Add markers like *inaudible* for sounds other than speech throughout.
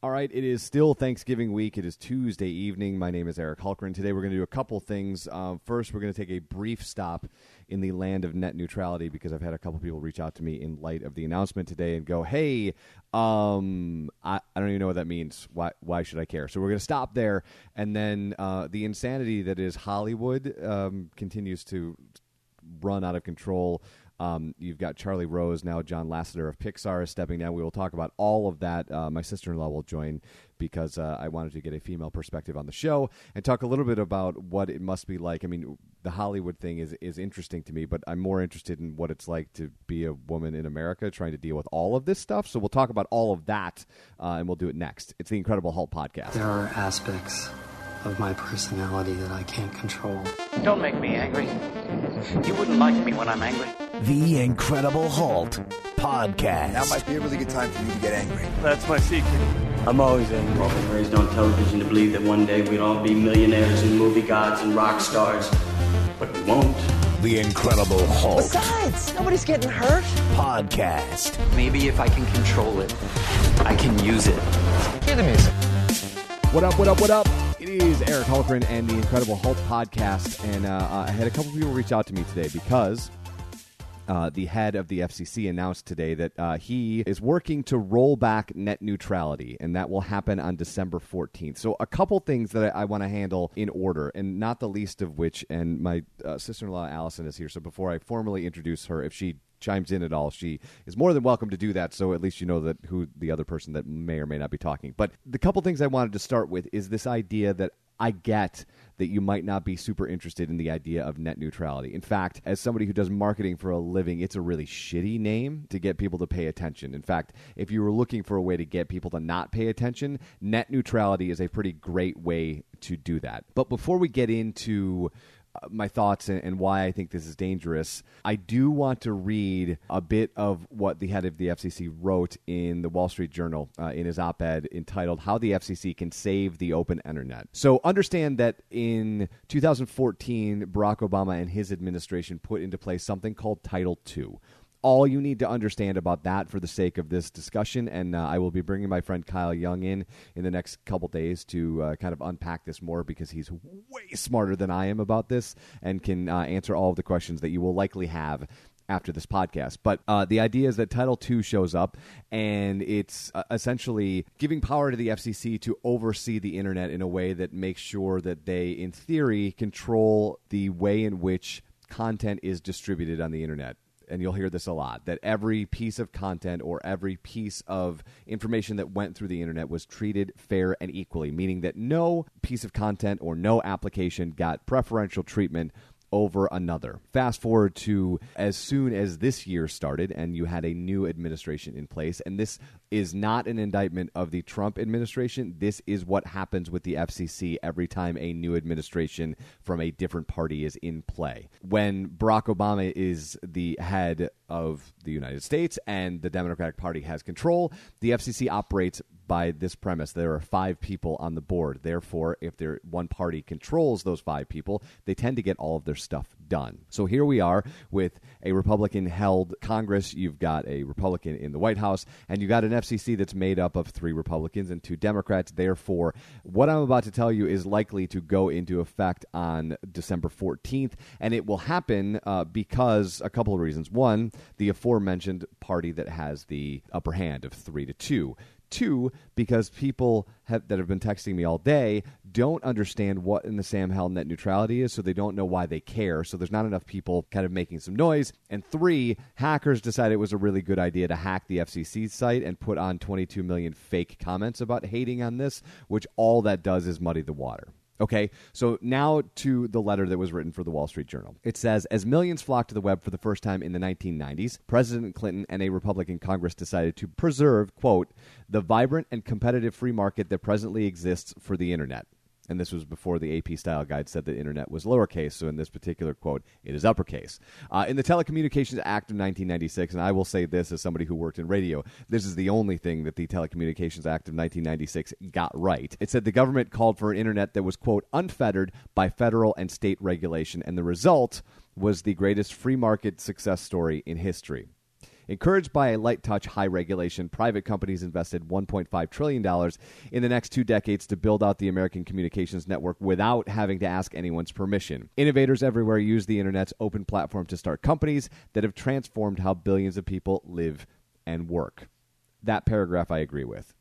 All right, it is still Thanksgiving week. It is Tuesday evening. My name is Eric Hultgren. Today we're going to do a couple things. Um, first, we're going to take a brief stop in the land of net neutrality because I've had a couple people reach out to me in light of the announcement today and go, "Hey, um, I, I don't even know what that means. Why why should I care?" So we're going to stop there, and then uh, the insanity that is Hollywood um, continues to run out of control. Um, you've got Charlie Rose now. John Lasseter of Pixar is stepping down. We will talk about all of that. Uh, my sister-in-law will join because uh, I wanted to get a female perspective on the show and talk a little bit about what it must be like. I mean, the Hollywood thing is is interesting to me, but I'm more interested in what it's like to be a woman in America trying to deal with all of this stuff. So we'll talk about all of that, uh, and we'll do it next. It's the Incredible Hulk podcast. There are aspects of my personality that I can't control. Don't make me angry. You wouldn't like me when I'm angry. The Incredible Hulk podcast. Now might be a really good time for you to get angry. That's my secret. I'm always angry. I've raised on television to believe that one day we'd all be millionaires and movie gods and rock stars, but we won't. The Incredible Hulk Besides, nobody's getting hurt. podcast. Maybe if I can control it, I can use it. Hear the music. What up, what up, what up? It is Eric Hultgren and the Incredible Hulk podcast. And uh, I had a couple people reach out to me today because uh, the head of the FCC announced today that uh, he is working to roll back net neutrality, and that will happen on December 14th. So, a couple things that I, I want to handle in order, and not the least of which, and my uh, sister in law Alison is here. So, before I formally introduce her, if she chimes in at all, she is more than welcome to do that. So at least you know that who the other person that may or may not be talking. But the couple things I wanted to start with is this idea that I get that you might not be super interested in the idea of net neutrality. In fact, as somebody who does marketing for a living, it's a really shitty name to get people to pay attention. In fact, if you were looking for a way to get people to not pay attention, net neutrality is a pretty great way to do that. But before we get into my thoughts and, and why I think this is dangerous. I do want to read a bit of what the head of the FCC wrote in the Wall Street Journal uh, in his op ed entitled How the FCC Can Save the Open Internet. So understand that in 2014, Barack Obama and his administration put into place something called Title II all you need to understand about that for the sake of this discussion. And uh, I will be bringing my friend Kyle Young in in the next couple days to uh, kind of unpack this more because he's way smarter than I am about this and can uh, answer all of the questions that you will likely have after this podcast. But uh, the idea is that Title II shows up and it's uh, essentially giving power to the FCC to oversee the internet in a way that makes sure that they, in theory, control the way in which content is distributed on the internet and you'll hear this a lot that every piece of content or every piece of information that went through the internet was treated fair and equally, meaning that no piece of content or no application got preferential treatment over another. Fast forward to as soon as this year started and you had a new administration in place, and this is not an indictment of the Trump administration. This is what happens with the FCC every time a new administration from a different party is in play. When Barack Obama is the head of the United States and the Democratic Party has control, the FCC operates by this premise. There are five people on the board. Therefore, if there one party controls those five people, they tend to get all of their stuff done. So here we are with a Republican held Congress. You've got a Republican in the White House, and you got an FCC that's made up of three Republicans and two Democrats. Therefore, what I'm about to tell you is likely to go into effect on December 14th, and it will happen uh, because a couple of reasons. One, the aforementioned party that has the upper hand of three to two. Two, because people have, that have been texting me all day don't understand what in the Sam Hell net neutrality is, so they don't know why they care. So there's not enough people kind of making some noise. And three, hackers decided it was a really good idea to hack the FCC site and put on 22 million fake comments about hating on this, which all that does is muddy the water. Okay, so now to the letter that was written for the Wall Street Journal. It says As millions flocked to the web for the first time in the 1990s, President Clinton and a Republican Congress decided to preserve, quote, the vibrant and competitive free market that presently exists for the Internet. And this was before the AP style guide said that internet was lowercase. So in this particular quote, it is uppercase. Uh, in the Telecommunications Act of 1996, and I will say this as somebody who worked in radio, this is the only thing that the Telecommunications Act of 1996 got right. It said the government called for an internet that was, quote, unfettered by federal and state regulation. And the result was the greatest free market success story in history. Encouraged by a light touch, high regulation, private companies invested $1.5 trillion in the next two decades to build out the American communications network without having to ask anyone's permission. Innovators everywhere use the internet's open platform to start companies that have transformed how billions of people live and work. That paragraph I agree with.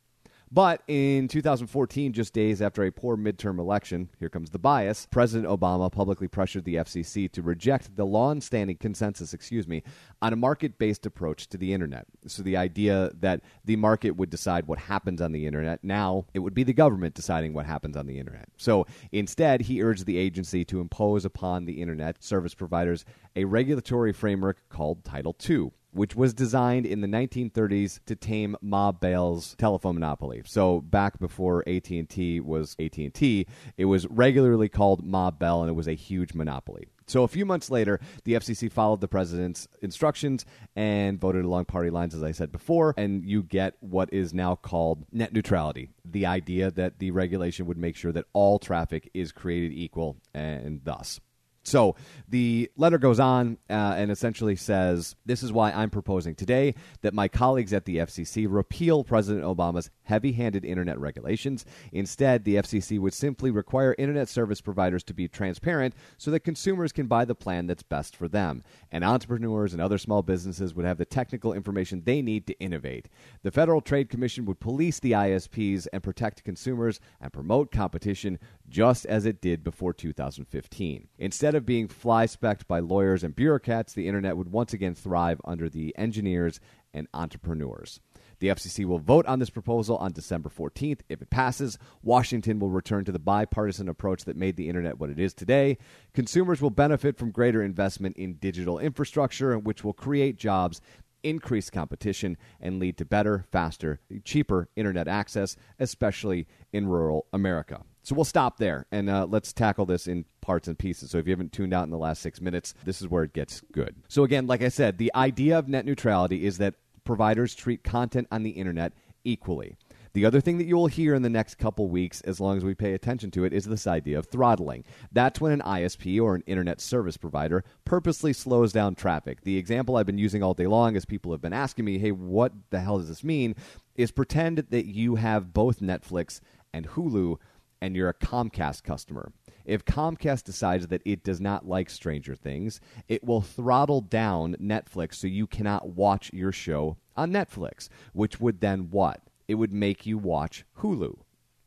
But in 2014, just days after a poor midterm election, here comes the bias, President Obama publicly pressured the FCC to reject the long-standing consensus, excuse me, on a market-based approach to the internet. So the idea that the market would decide what happens on the internet, now it would be the government deciding what happens on the internet. So instead, he urged the agency to impose upon the internet service providers a regulatory framework called Title II which was designed in the 1930s to tame Ma Bell's telephone monopoly. So back before AT&T was AT&T, it was regularly called Ma Bell and it was a huge monopoly. So a few months later, the FCC followed the president's instructions and voted along party lines, as I said before, and you get what is now called net neutrality. The idea that the regulation would make sure that all traffic is created equal and thus so the letter goes on uh, and essentially says this is why I'm proposing today that my colleagues at the FCC repeal President Obama's heavy handed internet regulations. Instead, the FCC would simply require internet service providers to be transparent so that consumers can buy the plan that's best for them. And entrepreneurs and other small businesses would have the technical information they need to innovate. The Federal Trade Commission would police the ISPs and protect consumers and promote competition just as it did before 2015. Instead being fly specked by lawyers and bureaucrats, the internet would once again thrive under the engineers and entrepreneurs. The FCC will vote on this proposal on December 14th. If it passes, Washington will return to the bipartisan approach that made the internet what it is today. Consumers will benefit from greater investment in digital infrastructure, which will create jobs increase competition and lead to better, faster, cheaper internet access, especially in rural America. So we'll stop there and uh, let's tackle this in parts and pieces. So if you haven't tuned out in the last six minutes, this is where it gets good. So again, like I said, the idea of net neutrality is that providers treat content on the internet equally. The other thing that you will hear in the next couple weeks, as long as we pay attention to it, is this idea of throttling. That's when an ISP or an internet service provider purposely slows down traffic. The example I've been using all day long, as people have been asking me, hey, what the hell does this mean? Is pretend that you have both Netflix and Hulu and you're a Comcast customer. If Comcast decides that it does not like Stranger Things, it will throttle down Netflix so you cannot watch your show on Netflix, which would then what? It would make you watch Hulu,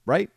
right?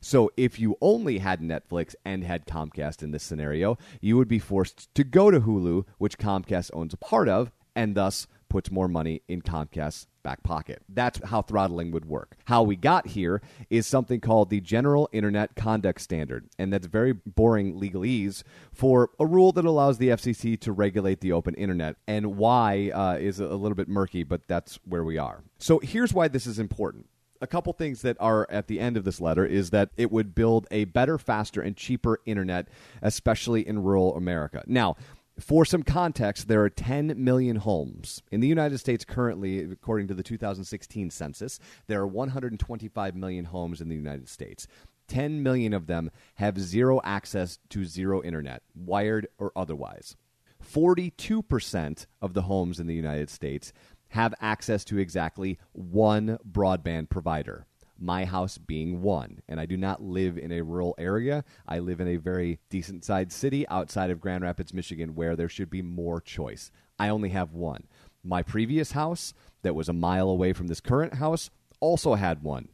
So if you only had Netflix and had Comcast in this scenario, you would be forced to go to Hulu, which Comcast owns a part of, and thus puts more money in Comcast's back pocket. That's how throttling would work. How we got here is something called the General Internet Conduct Standard, and that's very boring legalese for a rule that allows the FCC to regulate the open internet. And why uh, is a little bit murky, but that's where we are. So here's why this is important a couple things that are at the end of this letter is that it would build a better, faster, and cheaper internet, especially in rural America. Now, for some context, there are 10 million homes. In the United States currently, according to the 2016 census, there are 125 million homes in the United States. 10 million of them have zero access to zero internet, wired or otherwise. 42% of the homes in the United States have access to exactly one broadband provider my house being one. And I do not live in a rural area. I live in a very decent sized city outside of Grand Rapids, Michigan, where there should be more choice. I only have one. My previous house, that was a mile away from this current house, also had one,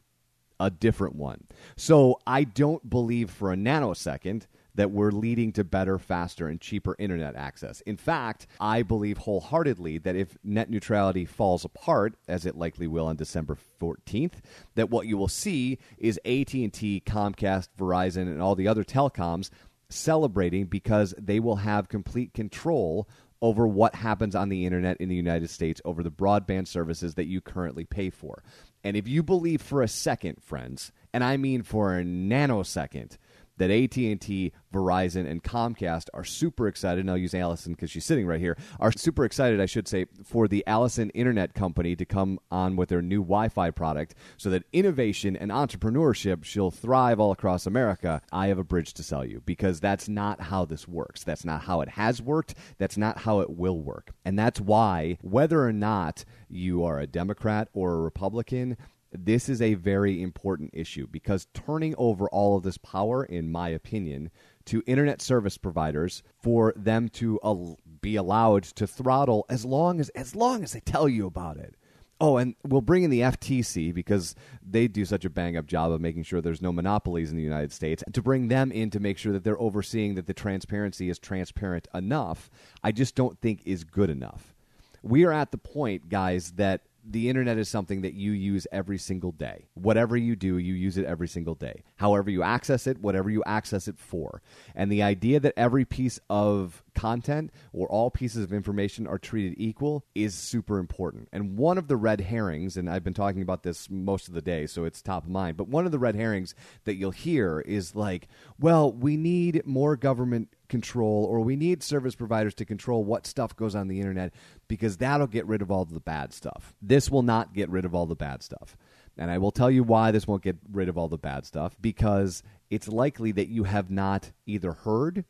a different one. So I don't believe for a nanosecond that we're leading to better, faster, and cheaper internet access. In fact, I believe wholeheartedly that if net neutrality falls apart, as it likely will on December 14th, that what you will see is AT&T, Comcast, Verizon, and all the other telecoms celebrating because they will have complete control over what happens on the internet in the United States over the broadband services that you currently pay for. And if you believe for a second, friends, and I mean for a nanosecond, that AT&T, Verizon, and Comcast are super excited, and I'll use Alison because she's sitting right here, are super excited, I should say, for the Alison Internet Company to come on with their new Wi-Fi product so that innovation and entrepreneurship shall thrive all across America. I have a bridge to sell you because that's not how this works. That's not how it has worked. That's not how it will work. And that's why, whether or not you are a Democrat or a Republican, this is a very important issue because turning over all of this power, in my opinion, to internet service providers for them to al- be allowed to throttle as long as as long as they tell you about it. Oh, and we'll bring in the FTC because they do such a bang up job of making sure there's no monopolies in the United States. To bring them in to make sure that they're overseeing that the transparency is transparent enough, I just don't think is good enough. We are at the point, guys, that the internet is something that you use every single day. Whatever you do, you use it every single day. However, you access it, whatever you access it for. And the idea that every piece of content or all pieces of information are treated equal is super important. And one of the red herrings, and I've been talking about this most of the day, so it's top of mind, but one of the red herrings that you'll hear is like, well, we need more government control or we need service providers to control what stuff goes on the internet because that'll get rid of all the bad stuff. This will not get rid of all the bad stuff. And I will tell you why this won't get rid of all the bad stuff because it's likely that you have not either heard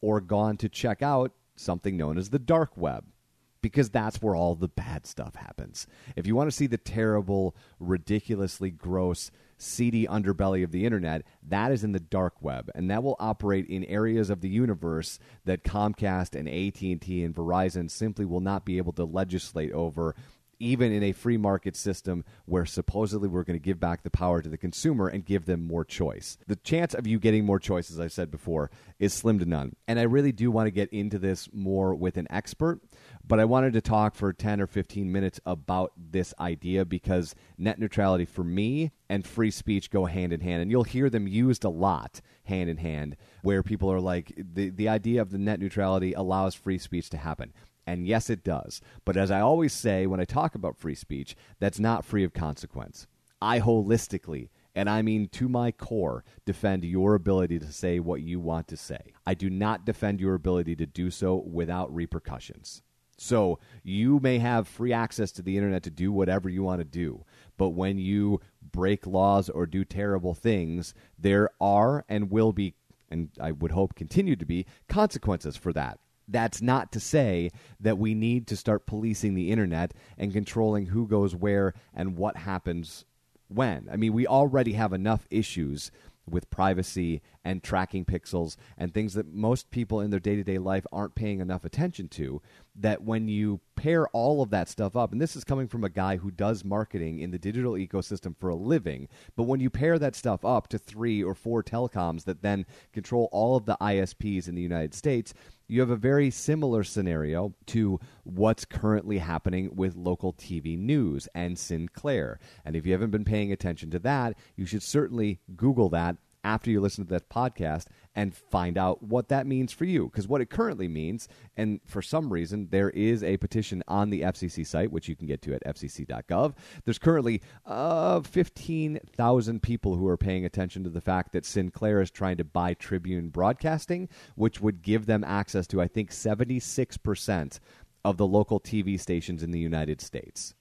or gone to check out something known as the dark web because that's where all the bad stuff happens. If you want to see the terrible, ridiculously gross, seedy underbelly of the internet, that is in the dark web, and that will operate in areas of the universe that Comcast and AT&T and Verizon simply will not be able to legislate over even in a free market system where supposedly we're going to give back the power to the consumer and give them more choice. The chance of you getting more choice, as I said before, is slim to none. And I really do want to get into this more with an expert, but I wanted to talk for 10 or 15 minutes about this idea because net neutrality for me and free speech go hand in hand. And you'll hear them used a lot hand in hand, where people are like, the, the idea of the net neutrality allows free speech to happen. And yes, it does. But as I always say when I talk about free speech, that's not free of consequence. I holistically, and I mean to my core, defend your ability to say what you want to say. I do not defend your ability to do so without repercussions. So you may have free access to the internet to do whatever you want to do, but when you break laws or do terrible things, there are and will be, and I would hope continue to be, consequences for that. That's not to say that we need to start policing the internet and controlling who goes where and what happens when. I mean, we already have enough issues with privacy and tracking pixels and things that most people in their day to day life aren't paying enough attention to. That when you pair all of that stuff up, and this is coming from a guy who does marketing in the digital ecosystem for a living, but when you pair that stuff up to three or four telecoms that then control all of the ISPs in the United States, you have a very similar scenario to what's currently happening with local TV news and Sinclair. And if you haven't been paying attention to that, you should certainly Google that after you listen to that podcast and find out what that means for you. Because what it currently means, and for some reason, there is a petition on the FCC site, which you can get to at fcc.gov. There's currently uh, 15,000 people who are paying attention to the fact that Sinclair is trying to buy Tribune Broadcasting, which would give them access to, I think, 76% of the local TV stations in the United States.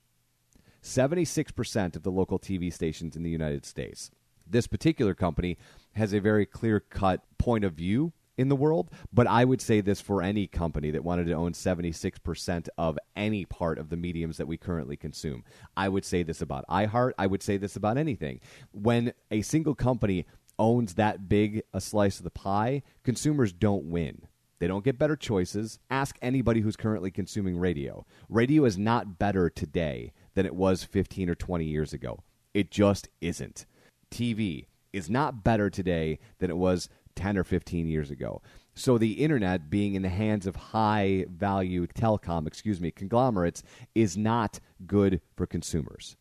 76% of the local TV stations in the United States. This particular company has a very clear cut point of view in the world, but I would say this for any company that wanted to own 76% of any part of the mediums that we currently consume. I would say this about iHeart. I would say this about anything. When a single company owns that big a slice of the pie, consumers don't win. They don't get better choices. Ask anybody who's currently consuming radio. Radio is not better today than it was 15 or 20 years ago. It just isn't. TV is not better today than it was 10 or 15 years ago. So the internet being in the hands of high value telecom, excuse me, conglomerates is not good for consumers.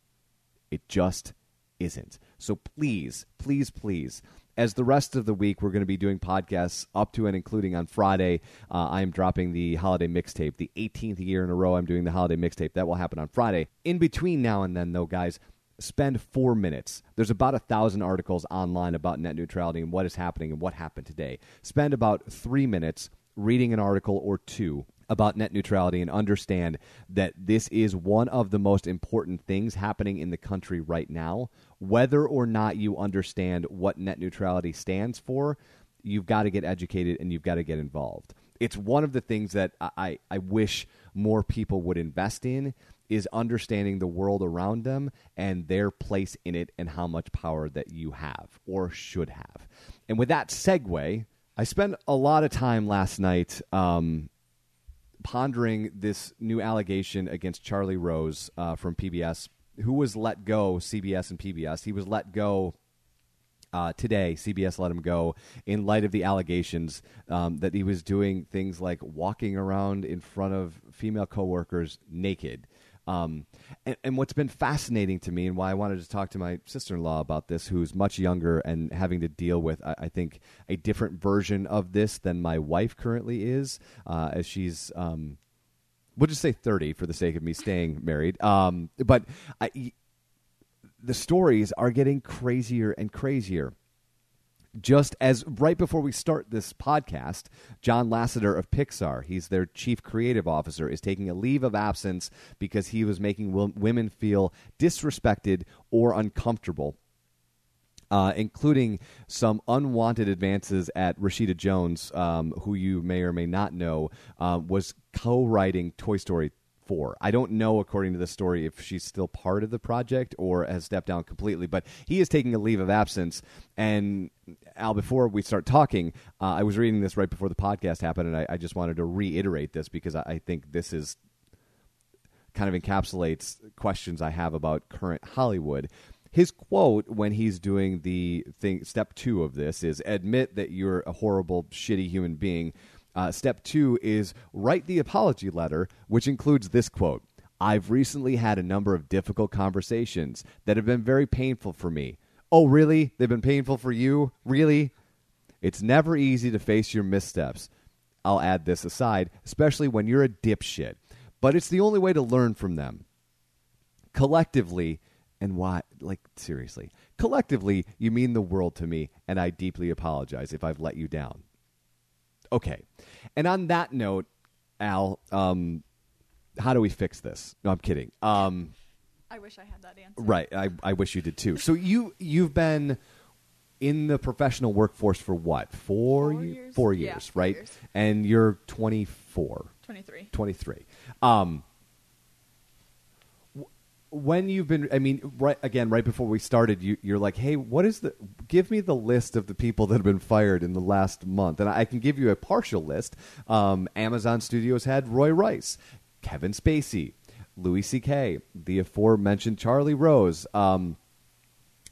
It just isn't. So please, please, please, as the rest of the week we're going to be doing podcasts up to and including on Friday, uh, I am dropping the holiday mixtape. The 18th year in a row I'm doing the holiday mixtape. That will happen on Friday. In between now and then, though, guys, spend four minutes. There's about a thousand articles online about net neutrality and what is happening and what happened today. Spend about three minutes reading an article or two about net neutrality and understand that this is one of the most important things happening in the country right now. Whether or not you understand what net neutrality stands for, you've got to get educated and you've got to get involved. It's one of the things that I, I wish more people would invest in is understanding the world around them and their place in it and how much power that you have or should have. And with that segue, I spent a lot of time last night um, pondering this new allegation against Charlie Rose uh, from PBS, who was let go, CBS and PBS. He was let go uh, today, CBS let him go in light of the allegations um, that he was doing things like walking around in front of female coworkers naked. Um, and, and, what's been fascinating to me, and why I wanted to talk to my sister in law about this, who's much younger and having to deal with, I, I, think, a different version of this than my wife currently is, uh, as she's. Um, we'll just say 30 for the sake of me staying married. Um, but I, the stories are getting crazier and crazier just as right before we start this podcast, John Lasseter of Pixar, he's their chief creative officer, is taking a leave of absence because he was making women feel disrespected or uncomfortable. Uh, including some unwanted advances at Rashida Jones, um, who you may or may not know, uh, was co writing Toy Story for. I don't know, according to the story, if she's still part of the project or has stepped down completely. But he is taking a leave of absence. And Al, before we start talking, uh, I was reading this right before the podcast happened, and I, I just wanted to reiterate this because I, I think this is kind of encapsulates questions I have about current Hollywood his quote when he's doing the thing step two of this is admit that you're a horrible shitty human being uh, step two is write the apology letter, which includes this quote I've recently had a number of difficult conversations that have been very painful for me. Oh, really? They've been painful for you? Really? It's never easy to face your missteps. I'll add this aside, especially when you're a dipshit. But it's the only way to learn from them. Collectively, and why, like, seriously, collectively, you mean the world to me, and I deeply apologize if I've let you down. Okay. And on that note, Al, um, how do we fix this? No, I'm kidding. Um, I wish I had that answer. Right. I, I wish you did too. So you you've been in the professional workforce for what? Four, four years. Four years, yeah, four right? Years. And you're 24. 23. 23. Um, when you've been i mean right again right before we started you, you're like hey what is the give me the list of the people that have been fired in the last month. And i can give you a partial list. Um, amazon studios had roy price kevin spacey louis ck the aforementioned charlie rose. Um,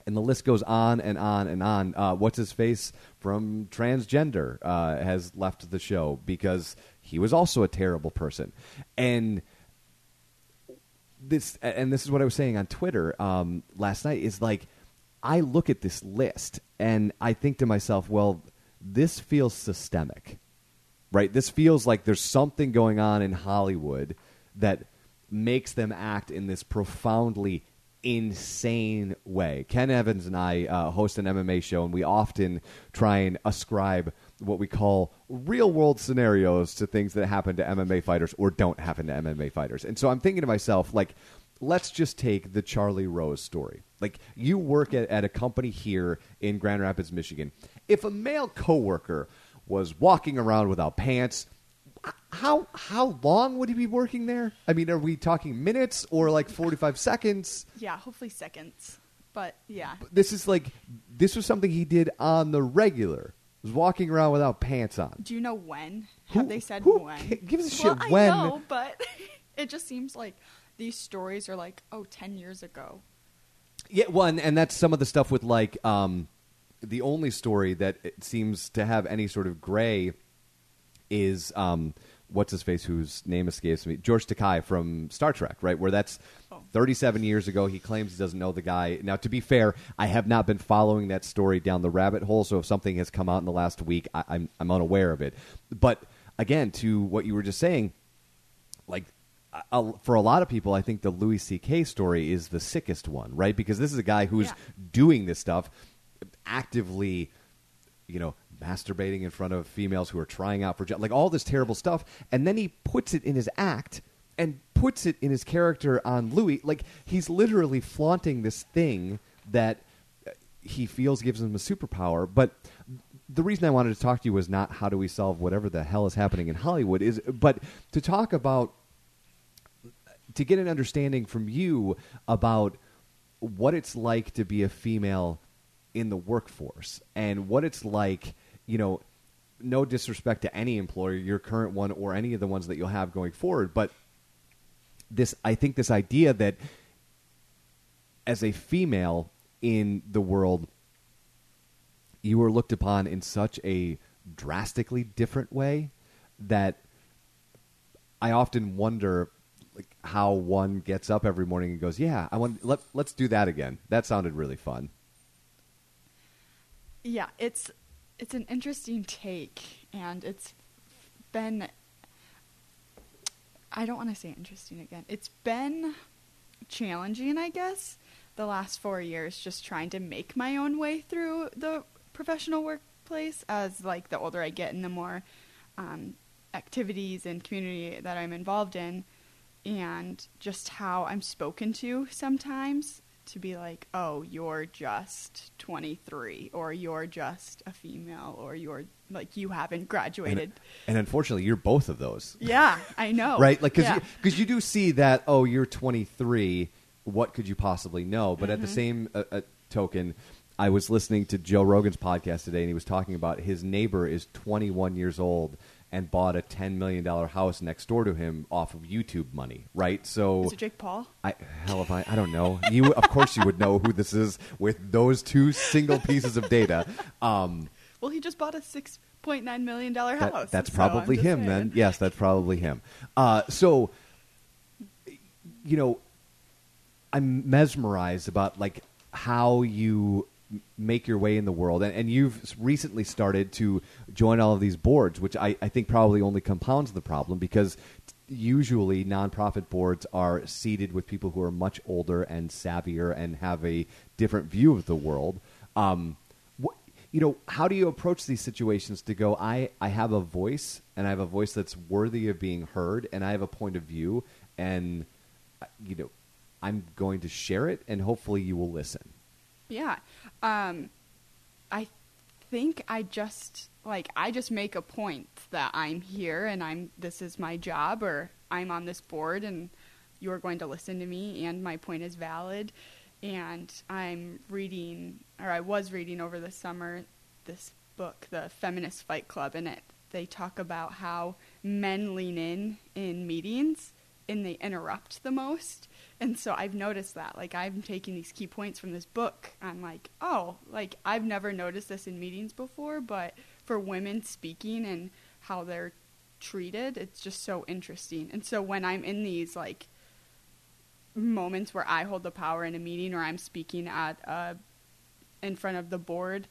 and the list goes on and on and on. Uh, what's his face from transgender uh, has left the show because he was also a terrible person, and this and this is what I was saying on Twitter um, last night is like I look at this list and I think to myself, well, this feels systemic, right? This feels like there's something going on in Hollywood that makes them act in this profoundly insane way. Ken Evans and I uh, host an MMA show, and we often try and ascribe what we call real world scenarios to things that happen to MMA fighters or don't happen to MMA fighters. And so I'm thinking to myself, like, let's just take the Charlie Rose story. Like, you work at, at a company here in Grand Rapids, Michigan. If a male coworker was walking around without pants, how how long would he be working there? I mean, are we talking minutes or like 45 seconds? Yeah, hopefully seconds. But yeah. This is like this was something he did on the regular was walking around without pants on. Do you know when? Have they said who when? ca- gives a shit well, when? I know, but *laughs* it just seems like these stories are like, oh, 10 years ago. Yeah, well, and, and that's some of the stuff with like um, the only story that it seems to have any sort of gray is um, what's his face, whose name escapes me, George Takei from Star Trek, right? Where that's Oh. 37 years ago. He claims he doesn't know the guy. Now, to be fair, I have not been following that story down the rabbit hole. So if something has come out in the last week, I, I'm I'm unaware of it. But again, to what you were just saying, like uh, for a lot of people, I think the Louis C.K. story is the sickest one, right? Because this is a guy who's Yeah. doing this stuff actively, you know, masturbating in front of females who are trying out for like all this terrible stuff, and then he puts it in his act and puts it in his character on Louis. Like he's literally flaunting this thing that uh, he feels gives him a superpower, but. The reason I wanted to talk to you was not how do we solve whatever the hell is happening in Hollywood is, but to talk about to get an understanding from you about what it's like to be a female in the workforce and what it's like, you know, no disrespect to any employer, your current one or any of the ones that you'll have going forward, but this I think this idea that as a female in the world you were looked upon in such a drastically different way that I often wonder like how one gets up every morning and goes, "Yeah, I want let let's do that again." That sounded really fun. Yeah, it's it's an interesting take, and it's been. I don't want to say interesting again. It's been challenging, I guess, the last four years, just trying to make my own way through the professional workplace. As like the older I get, and the more um, activities and community that I'm involved in, and just how I'm spoken to sometimes to be like, oh, you're just 23, or you're just a female, or you're like, you haven't graduated. and unfortunately, you're both of those. yeah, I know. *laughs* right? Like because yeah. you, you do see that. Oh, you're 23. What could you possibly know? But at Mm-hmm. the same uh, uh, token, I was listening to Joe Rogan's podcast today, and he was talking about his neighbor is 21 years old and bought a 10 million dollar house next door to him off of YouTube money. Right? So Is it Jake Paul? I hell if I I don't know. You of course you would know who this is with those two single pieces of data. Um, Well, he just bought a six point nine million dollar that- house. that's so probably him saying. then. Yes, that's probably him. Uh, so, you know, I'm mesmerized about like how you make your way in the world, and, and you've recently started to join all of these boards, which I, I think probably only compounds the problem because usually nonprofit boards are seated with people who are much older and savvier and have a different view of the world. Um, you know, how do you approach these situations to go, I, I have a voice and I have a voice that's worthy of being heard and I have a point of view and, uh, you know, I'm going to share it and hopefully you will listen. Yeah. Um, I think I just like I just make a point that I'm here and I'm this is my job or I'm on this board and you're going to listen to me and my point is valid and I'm reading or I was reading over the summer this book The Feminist Fight Club and it they talk about how men lean in in meetings and they interrupt the most. And so I've noticed that. Like I'm taking these key points from this book. I'm like, oh, like I've never noticed this in meetings before, but for women speaking and how they're treated, it's just so interesting. And so when I'm in these like moments where I hold the power in a meeting or I'm speaking at uh, in front of the board,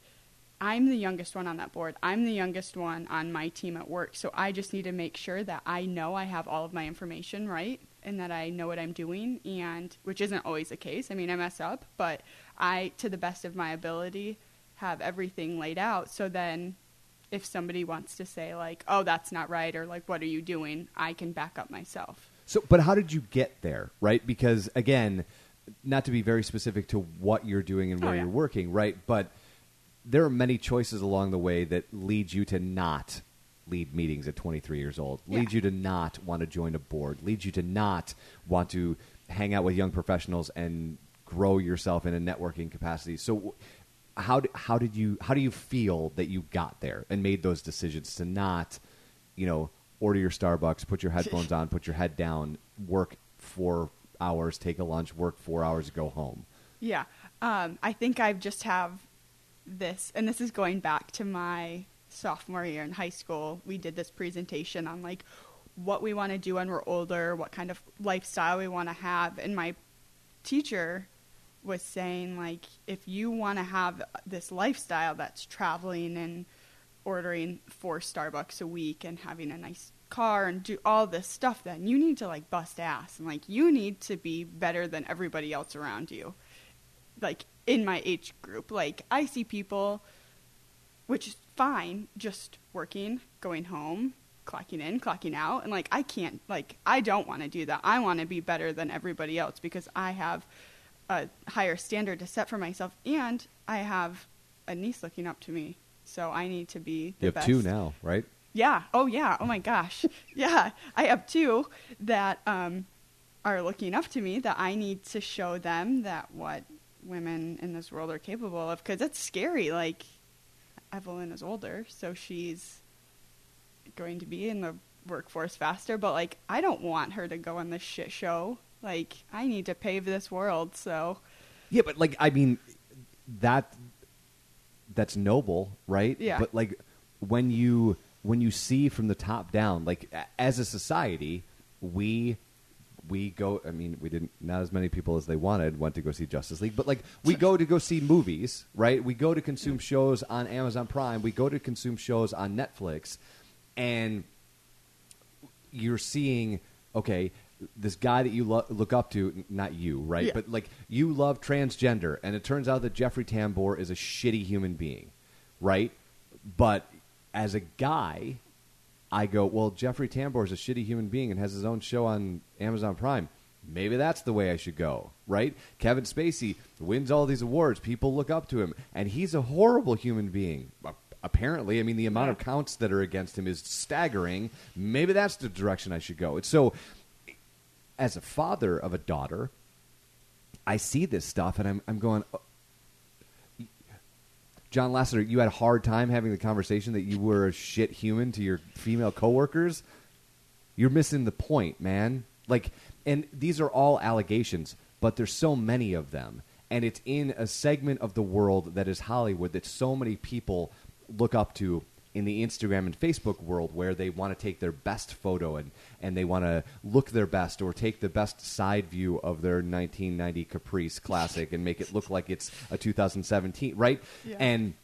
I'm the youngest one on that board. I'm the youngest one on my team at work. So I just need to make sure that I know I have all of my information right and that I know what I'm doing and which isn't always the case. I mean, I mess up, but I to the best of my ability have everything laid out so then if somebody wants to say like, "Oh, that's not right," or like, "What are you doing?" I can back up myself. So, but how did you get there, right? Because again, not to be very specific to what you're doing and Oh, where yeah. you're working, right? But there are many choices along the way that lead you to not lead meetings at 23 years old, Yeah. lead you to not want to join a board, leads you to not want to hang out with young professionals and grow yourself in a networking capacity. So, how d- how did you how do you feel that you got there and made those decisions to not, you know, order your Starbucks, put your headphones on, put your head down, work four hours, take a lunch, work four hours, go home. Yeah. Um, I think I just have this, and this is going back to my sophomore year in high school. We did this presentation on like what we want to do when we're older, what kind of lifestyle we want to have, and my teacher was saying like if you want to have this lifestyle that's traveling and ordering four Starbucks a week and having a nice car and do all this stuff, then you need to like bust ass and like you need to be better than everybody else around you. Like in my age group, like I see people, which fine, just working, going home, clocking in, clocking out, and like I can't, like I don't want to do that. I want to be better than everybody else because I have a higher standard to set for myself, and I have a niece looking up to me. So I need to be the You have best. two now, right? Yeah. Oh, yeah. Oh my gosh. *laughs* yeah. I have two that um, are looking up to me that I need to show them that what women in this world are capable of because it's scary. Like Evelyn is older, so she's going to be in the workforce faster. But like, I don't want her to go on this shit show. Like, I need to pave this world. So Yeah, but like I mean that that's noble, right? Yeah. But like when you when you see from the top down, like as a society, we we go I mean, we didn't not as many people as they wanted went to go see Justice League, but like we go to go see movies, right? We go to consume shows on Amazon Prime, we go to consume shows on Netflix and you're seeing okay this guy that you lo- look up to not you right Yeah. but like you love transgender and it turns out that jeffrey tambor is a shitty human being right but as a guy i go well jeffrey tambor is a shitty human being and has his own show on amazon prime. Maybe that's the way i should go right? Kevin spacey wins all these awards. People look up to him. And he's a horrible human being apparently. I mean the amount of counts that are against him is staggering. Maybe that's the direction i should go. It's so as a father of a daughter, I see this stuff and I'm, I'm going, "Oh, John Lasseter, you had a hard time having the conversation that you were a shit human to your female coworkers. You're missing the point, man. Like, and these are all allegations, but there's so many of them, and it's in a segment of the world that is Hollywood that so many people look up to in the Instagram and Facebook world, where they want to take their best photo and and they want to look their best or take the best side view of their 1990 Caprice classic and make it look like it's a 2017, right? Yeah. And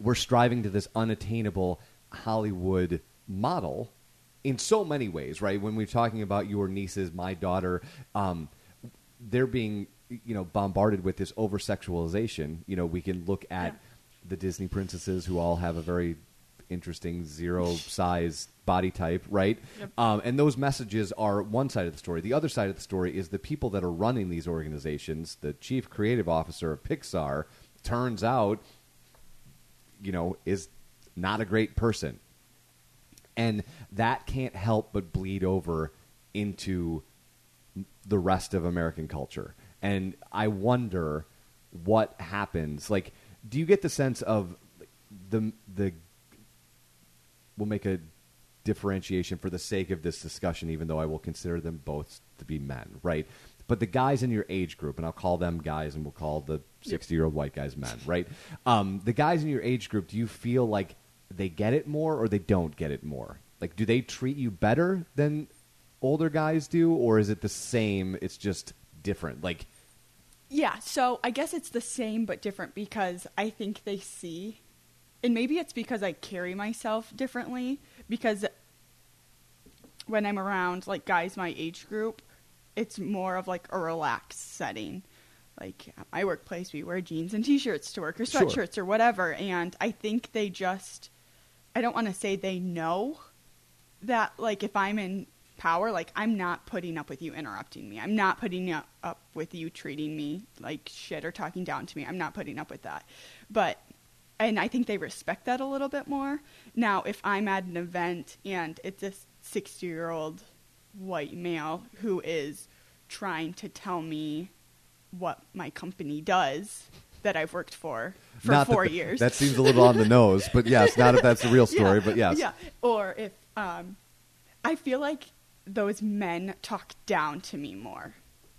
we're striving to this unattainable Hollywood model in so many ways, right? When we're talking about your nieces, my daughter, um, they're being you know bombarded with this over sexualization. You know, we can look at Yeah. The Disney princesses who all have a very interesting zero size body type, right? Yep. Um, and those messages are one side of the story. The other side of the story is the people that are running these organizations. The chief creative officer of Pixar turns out, you know, is not a great person. And that can't help but bleed over into the rest of American culture. And I wonder what happens. Like, do you get the sense of the the? We'll make a differentiation for the sake of this discussion, even though I will consider them both to be men, right? But the guys in your age group, and I'll call them guys, and we'll call the sixty-year-old white guys men, right? Um, the guys in your age group, do you feel like they get it more, or they don't get it more? Like, do they treat you better than older guys do, or is it the same? It's just different. Like, Yeah, so I guess it's the same but different because I think they see, and maybe it's because I carry myself differently. Because when I'm around like guys my age group, it's more of like a relaxed setting. Like at my workplace, we wear jeans and t-shirts to work or Sure. sweatshirts or whatever, and I think they just, I don't want to say they know that like if I'm in power, like I'm not putting up with you interrupting me. I'm not putting up, with you treating me like shit or talking down to me. I'm not putting up with that. But and I think they respect that a little bit more. Now, if I'm at an event and it's a 60-year-old white male who is trying to tell me what my company does that I've worked for for not that four th- years. That seems a little on the nose, but yes, not if that's the real *laughs* story, Yeah, but yes. Yeah. Or if um I feel like those men talk down to me more.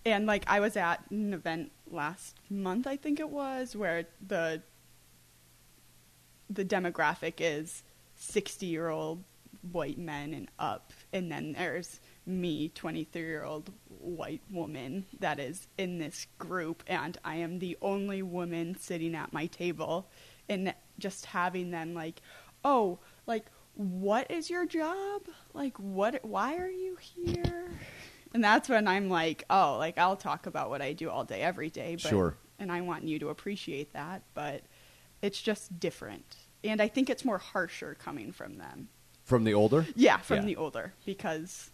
And like I was at an event last month, I think it was, where the the demographic is 60-year-old white men and up and then there's me 23-year-old white woman that is in this group and I am the only woman sitting at my table and just having them like oh like what is your job? Like, what? Why are you here? And that's when I'm like, oh, like I'll talk about what I do all day, every day. But, Sure. And I want you to appreciate that, but it's just different. And I think it's more harsher coming from them. From the older? Yeah, from Yeah. the older because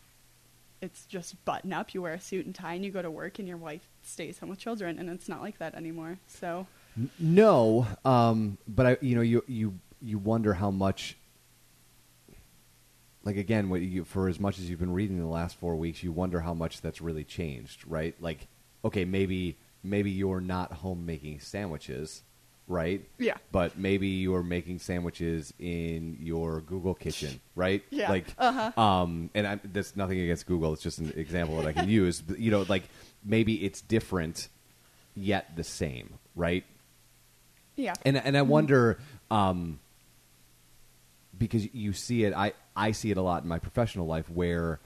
it's just button up. You wear a suit and tie, and you go to work, and your wife stays home with children, and it's not like that anymore. So No, um, but I, you know, you you you wonder how much. Like again, what you, for as much as you've been reading the last four weeks, you wonder how much that's really changed, right? Like, okay, maybe maybe you're not home making sandwiches, right? Yeah. But maybe you're making sandwiches in your Google kitchen, *laughs* right? Yeah. Like, Uh-huh. um, and I'm, there's nothing against Google. It's just an example that I can use. But, you know, like maybe it's different, yet the same, right? yeah, and and I wonder um, because you see it. I I see it a lot in my professional life where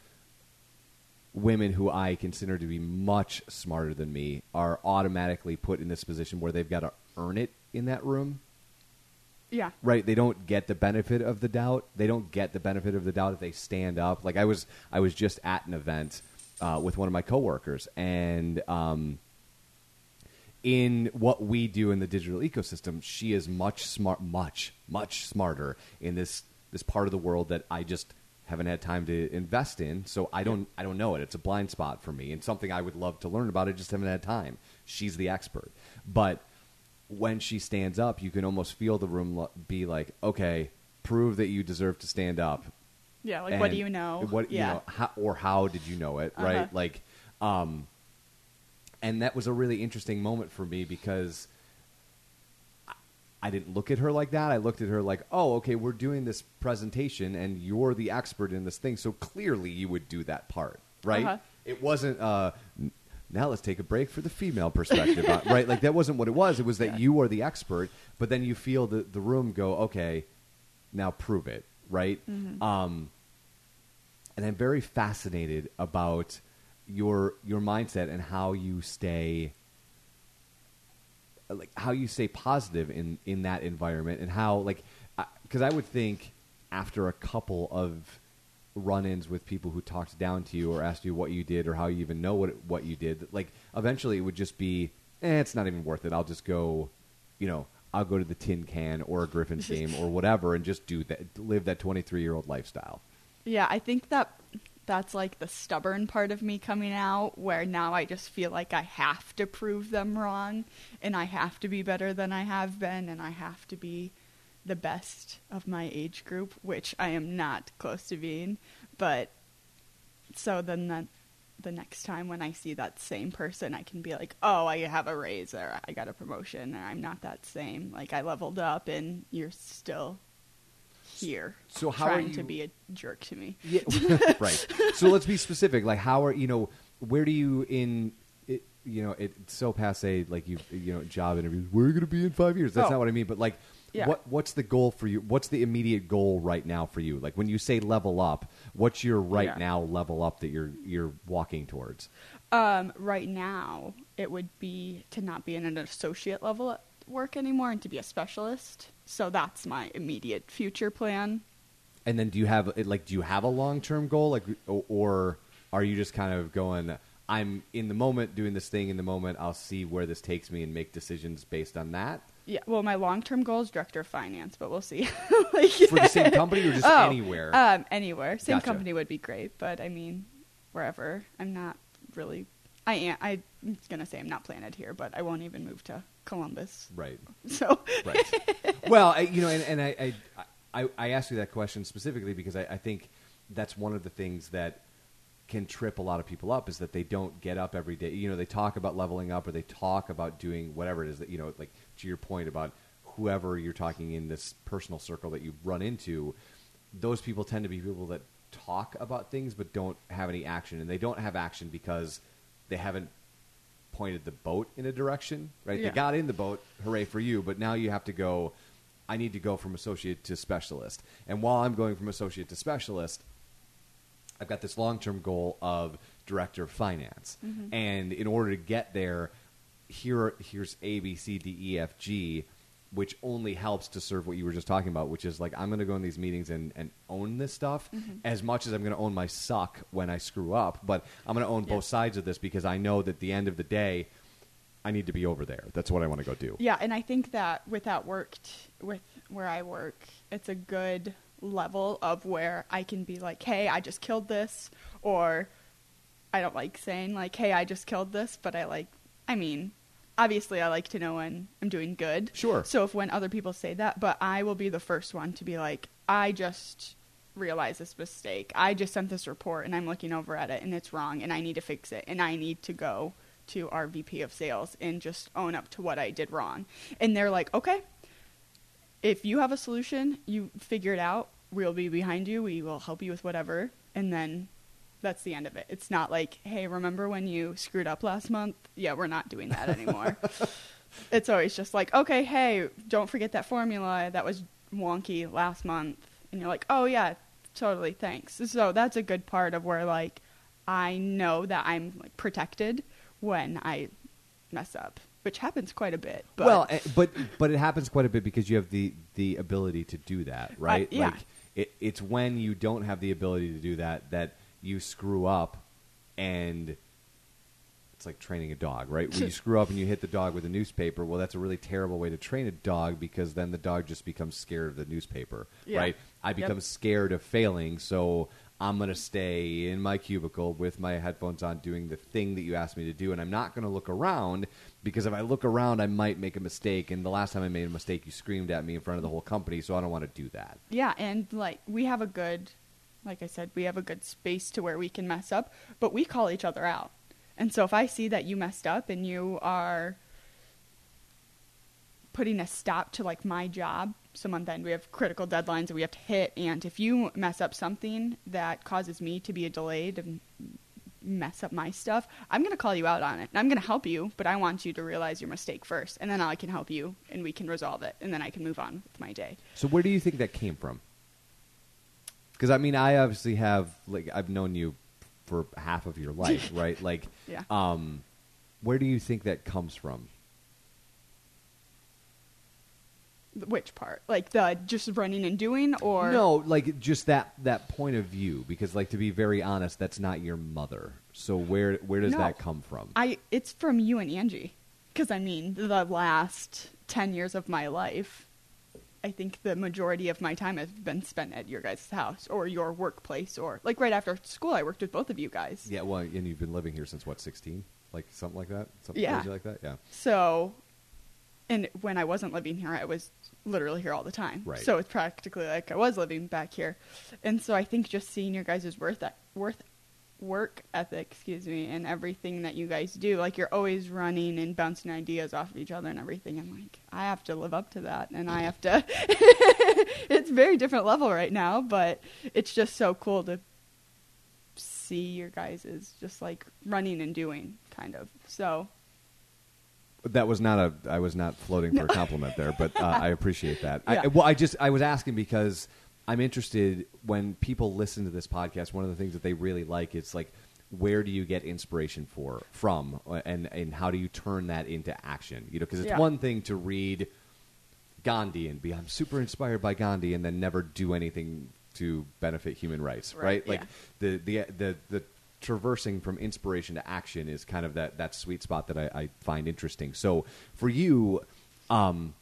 women who I consider to be much smarter than me are automatically put in this position where they've got to earn it in that room. yeah, Right, they don't get the benefit of the doubt. They don't get the benefit of the doubt if they stand up. Like I was, I was just at an event uh, with one of my coworkers, and um, in what we do in the digital ecosystem, she is much smart, much much smarter in this this part of the world that I just haven't had time to invest in. So I don't I don't know it. It's a blind spot for me, and something I would love to learn about. I just haven't had time. She's the expert, but when she stands up, you can almost feel the room lo- be like, okay, prove that you deserve to stand up. yeah. Like, what do you know? What yeah, you know, how, or how did you know it? Right? Uh-huh. Like, um, and that was a really interesting moment for me because I- I didn't look at her like that. I looked at her like, oh, okay, we're doing this presentation, and you're the expert in this thing, so clearly you would do that part, right? Uh-huh. It wasn't. Uh, now let's take a break for the female perspective, uh, *laughs* right? Like that wasn't what it was. It was that Yeah. you are the expert, but then you feel the the room go, okay, now prove it, right? Mm-hmm. Um, and I'm very fascinated about your your mindset and how you stay like how you stay positive in in that environment and how like because I, would think after a couple of run-ins with people who talked down to you or asked you what you did or how you even know what what you did like eventually it would just be eh, it's not even worth it I'll just go you know I'll go to the tin can or a Griffins *laughs* game or whatever and just do that live that 23 year old lifestyle yeah. I think that that's like the stubborn part of me coming out, where now I just feel like I have to prove them wrong, and I have to be better than I have been, and I have to be the best of my age group, which I am not close to being. But so then the the next time when I see that same person, I can be like, "Oh, I have a raise, or I got a promotion, or I'm not that same. Like I leveled up, and you're still here, So how are trying to be a jerk to me." Yeah, *laughs* right. So let's be specific. Like, how are you know? Where do you in? It, you know, it's so passe. Like you, you know, job interviews. Where are you going to be in five years? That's Oh. not what I mean. But like, Yeah. what what's the goal for you? What's the immediate goal right now for you? Like when you say level up, what's your right Yeah. now level up that you're you're walking towards? Um, right now, it would be to not be in an associate level at work anymore and to be a specialist. So that's my immediate future plan. And then do you have like do you have a long term goal like or, or are you just kind of going? I'm in the moment doing this thing in the moment. I'll see where this takes me and make decisions based on that. Yeah, well, my long-term goal is director of finance, but we'll see. like, *laughs* For the same company or just *laughs* Oh, anywhere? Um, anywhere. Same Gotcha. company would be great, but I mean, wherever. I'm not really. I am. I'm gonna say I'm not planted here, but I won't even move to Columbus. Right. *laughs* So right. well, I, you know, and, and I, I, I, I asked you that question specifically because I, I think that's one of the things that can trip a lot of people up is that they don't get up every day. You know, they talk about leveling up or they talk about doing whatever it is that, you know, like to your point about whoever you're talking in this personal circle that you run into, those people tend to be people that talk about things but don't have any action. And they don't have action because they haven't pointed the boat in a direction, right? Yeah. They got in the boat, hooray for you, but now you have to go, I need to go from associate to specialist. And while I'm going from associate to specialist, I've got this long term goal of director of finance. Mm-hmm. And in order to get there, here here's A, B, C, D, E, F, G. which only helps to serve what you were just talking about, which is like I'm going to go in these meetings and, and own this stuff Mm-hmm. as much as I'm going to own my suck when I screw up. But I'm going to own Yeah. both sides of this because I know that at the end of the day, I need to be over there. That's what I want to go do. Yeah, and I think that with that worked with where I work, it's a good level of where I can be like, hey, I just killed this, or I don't like saying like, hey, I just killed this, but I like, I mean, obviously I like to know when I'm doing good. Sure. So if when other people say that, but I will be the first one to be like, I just realized this mistake. I just sent this report and I'm looking over at it and it's wrong and I need to fix it and I need to go to our VP of sales and just own up to what I did wrong. And they're like, okay, if you have a solution, you figure it out. We'll be behind you. We will help you with whatever. And then that's the end of it. It's not like, hey, remember when you screwed up last month? Yeah, we're not doing that anymore. *laughs* it's always just like, okay, hey, don't forget that formula that was wonky last month. And you're like, oh, yeah, totally, thanks. So that's a good part of where, like, I know that I'm like, protected when I mess up, which happens quite a bit. But well, eh, but but it happens quite a bit because you have the the ability to do that, right? yeah. Like it, it's when you don't have the ability to do that that you screw up, and it's like training a dog, right? When you *laughs* screw up and you hit the dog with a newspaper, well, that's a really terrible way to train a dog because then the dog just becomes scared of the newspaper, Yeah. right? I Yep. become scared of failing, so I'm going to stay in my cubicle with my headphones on doing the thing that you asked me to do, and I'm not going to look around because if I look around, I might make a mistake. And the last time I made a mistake, you screamed at me in front of the whole company, so I don't want to do that. Yeah, and like we have a good, like I said, we have a good space to where we can mess up, but we call each other out. And so if I see that you messed up and you are putting a stop to like my job, so month end we have critical deadlines that we have to hit, and if you mess up something that causes me to be a delayed and mess up my stuff, I'm going to call you out on it. And I'm going to help you, but I want you to realize your mistake first, and then I can help you and we can resolve it, and then I can move on with my day. So where do you think that came from? Because I mean, I obviously have like I've known you for half of your life, *laughs* right? Like, Yeah. um, where do you think that comes from? Which part? Like the just running and doing, or no, like just that that point of view. Because, like, to be very honest, that's not your mother. So where where does No. that come from? I it's from you and Angie, because I mean the last ten years of my life, I think the majority of my time has been spent at your guys' house or your workplace, or like right after school, I worked with both of you guys. yeah, well, and you've been living here since what, sixteen? Like something like that? Something Yeah. crazy like that? Yeah. So, and when I wasn't living here, I was literally here all the time. Right. So it's practically like I was living back here, and so I think just seeing your guys' is worth worth work ethic, excuse me, and everything that you guys do, like you're always running and bouncing ideas off of each other and everything. I'm like, I have to live up to that, and I have to. *laughs* it's very different level right now, but it's just so cool to see your guys is just like running and doing kind of. So That was not a. I was not floating for a compliment there, but uh, *laughs* I appreciate that. I, well, I just I was asking because I'm interested when people listen to this podcast. One of the things that they really like is like, where do you get inspiration for from, and and how do you turn that into action? You know, because it's Yeah. one thing to read Gandhi and be I'm super inspired by Gandhi, and then never do anything to benefit human rights, right? Right, Like yeah. the the the the traversing from inspiration to action is kind of that that sweet spot that I, I find interesting. So for you, um,